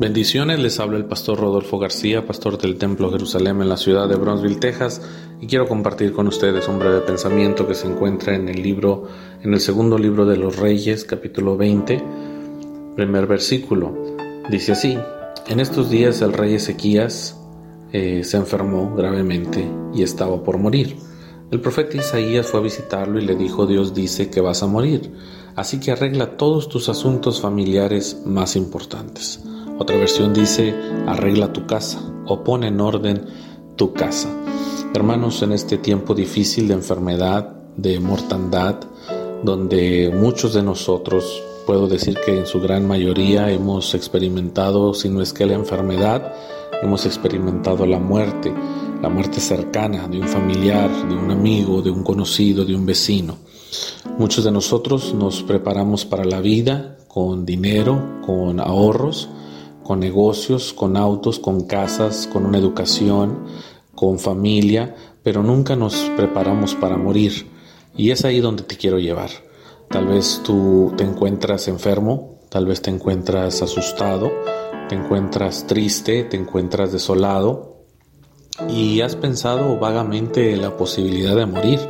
Bendiciones, les habla el pastor Rodolfo García, pastor del Templo Jerusalén en la ciudad de Bronzeville, Texas, y quiero compartir con ustedes un breve pensamiento que se encuentra en el libro, en el segundo libro de los Reyes, capítulo 20, primer versículo. Dice así: En estos días el rey Ezequías eh, se enfermó gravemente y estaba por morir. El profeta Isaías fue a visitarlo y le dijo: Dios dice que vas a morir, así que arregla todos tus asuntos familiares más importantes. Otra versión dice, arregla tu casa o pone en orden tu casa. Hermanos, en este tiempo difícil de enfermedad, de mortandad, donde muchos de nosotros, puedo decir que en su gran mayoría hemos experimentado, si no es que la enfermedad, hemos experimentado la muerte, la muerte cercana de un familiar, de un amigo, de un conocido, de un vecino. Muchos de nosotros nos preparamos para la vida con dinero, con ahorros, con negocios, con autos, con casas, con una educación, con familia, pero nunca nos preparamos para morir. Y es ahí donde te quiero llevar. Tal vez tú te encuentras enfermo, tal vez te encuentras asustado, te encuentras triste, te encuentras desolado y has pensado vagamente en la posibilidad de morir,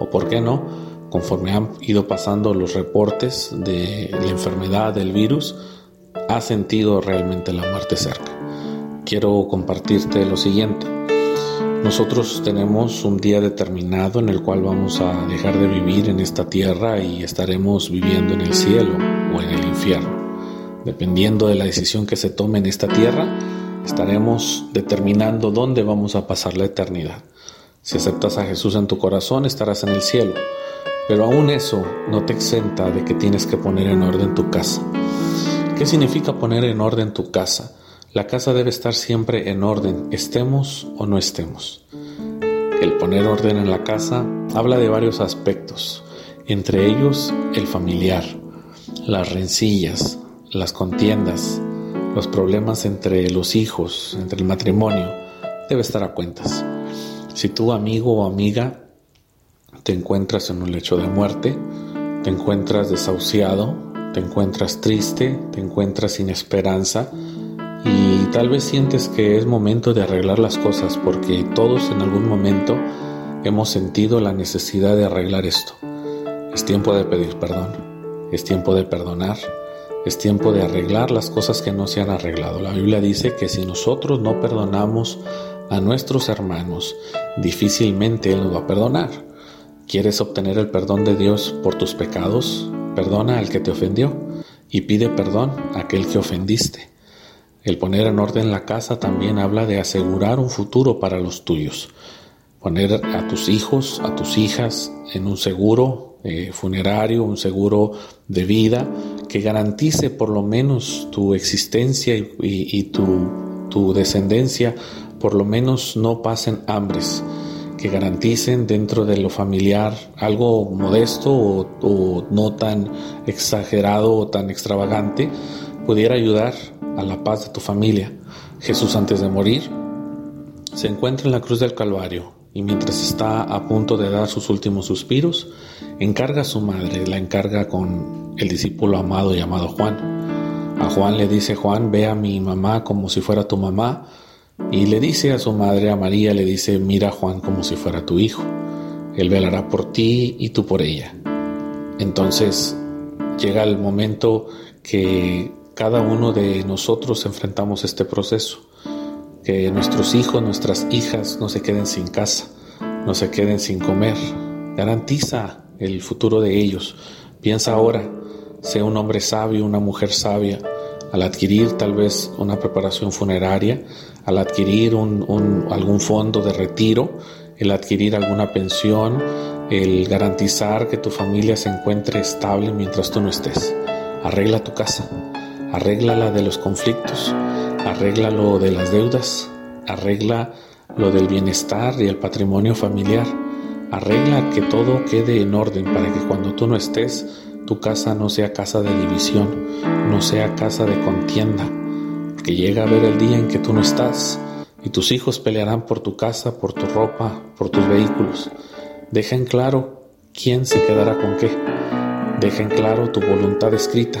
o por qué no, conforme han ido pasando los reportes de la enfermedad del virus, ha sentido realmente la muerte cerca. Quiero compartirte lo siguiente. Nosotros tenemos un día determinado en el cual vamos a dejar de vivir en esta tierra y estaremos viviendo en el cielo o en el infierno. Dependiendo de la decisión que se tome en esta tierra, estaremos determinando dónde vamos a pasar la eternidad. Si aceptas a Jesús en tu corazón, estarás en el cielo. Pero aún eso no te exenta de que tienes que poner en orden tu casa. ¿Qué significa poner en orden tu casa? La casa debe estar siempre en orden, estemos o no estemos. El poner orden en la casa habla de varios aspectos, entre ellos el familiar, las rencillas, las contiendas, los problemas entre los hijos, entre el matrimonio, debe estar a cuentas. Si tu amigo o amiga te encuentras en un lecho de muerte, te encuentras desahuciado, te encuentras triste, te encuentras sin esperanza y tal vez sientes que es momento de arreglar las cosas porque todos en algún momento hemos sentido la necesidad de arreglar esto. Es tiempo de pedir perdón, es tiempo de perdonar, es tiempo de arreglar las cosas que no se han arreglado. La Biblia dice que si nosotros no perdonamos a nuestros hermanos, difícilmente Él nos va a perdonar. ¿Quieres obtener el perdón de Dios por tus pecados? Perdona al que te ofendió y pide perdón a aquel que ofendiste. El poner en orden la casa también habla de asegurar un futuro para los tuyos. Poner a tus hijos, a tus hijas en un seguro eh, funerario, un seguro de vida que garantice por lo menos tu existencia y, tu, tu descendencia, por lo menos no pasen hambres que garanticen dentro de lo familiar algo modesto o, no tan exagerado o tan extravagante, pudiera ayudar a la paz de tu familia. Jesús antes de morir se encuentra en la cruz del Calvario y mientras está a punto de dar sus últimos suspiros, encarga a su madre, la encarga con el discípulo amado llamado Juan. A Juan le dice, Juan, ve a mi mamá como si fuera tu mamá, y le dice a su madre, a María, le dice, mira Juan como si fuera tu hijo. Él velará por ti y tú por ella. Entonces llega el momento que cada uno de nosotros enfrentamos este proceso. Que nuestros hijos, nuestras hijas no se queden sin casa, no se queden sin comer. Garantiza el futuro de ellos. Piensa ahora, sea un hombre sabio, una mujer sabia, al adquirir tal vez una preparación funeraria, al adquirir un, algún fondo de retiro, el adquirir alguna pensión, el garantizar que tu familia se encuentre estable mientras tú no estés. Arregla tu casa, arregla la de los conflictos, arregla lo de las deudas, arregla lo del bienestar y el patrimonio familiar, arregla que todo quede en orden para que cuando tú no estés, tu casa no sea casa de división, no sea casa de contienda, que llega a ver el día en que tú no estás y tus hijos pelearán por tu casa, por tu ropa, por tus vehículos. Deja en claro quién se quedará con qué. Deja en claro tu voluntad escrita.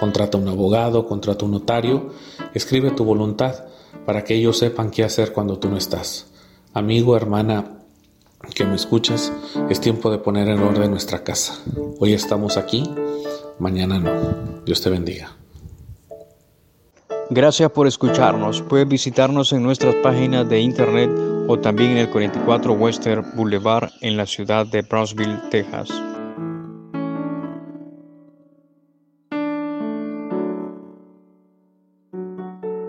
Contrata un abogado, contrata un notario, escribe tu voluntad para que ellos sepan qué hacer cuando tú no estás. Amigo, hermana, que me escuchas, es tiempo de poner en orden nuestra casa. Hoy estamos aquí, mañana no. Dios te bendiga. Gracias por escucharnos. Puedes visitarnos en nuestras páginas de internet o también en el 44 Western Boulevard en la ciudad de Brownsville, Texas.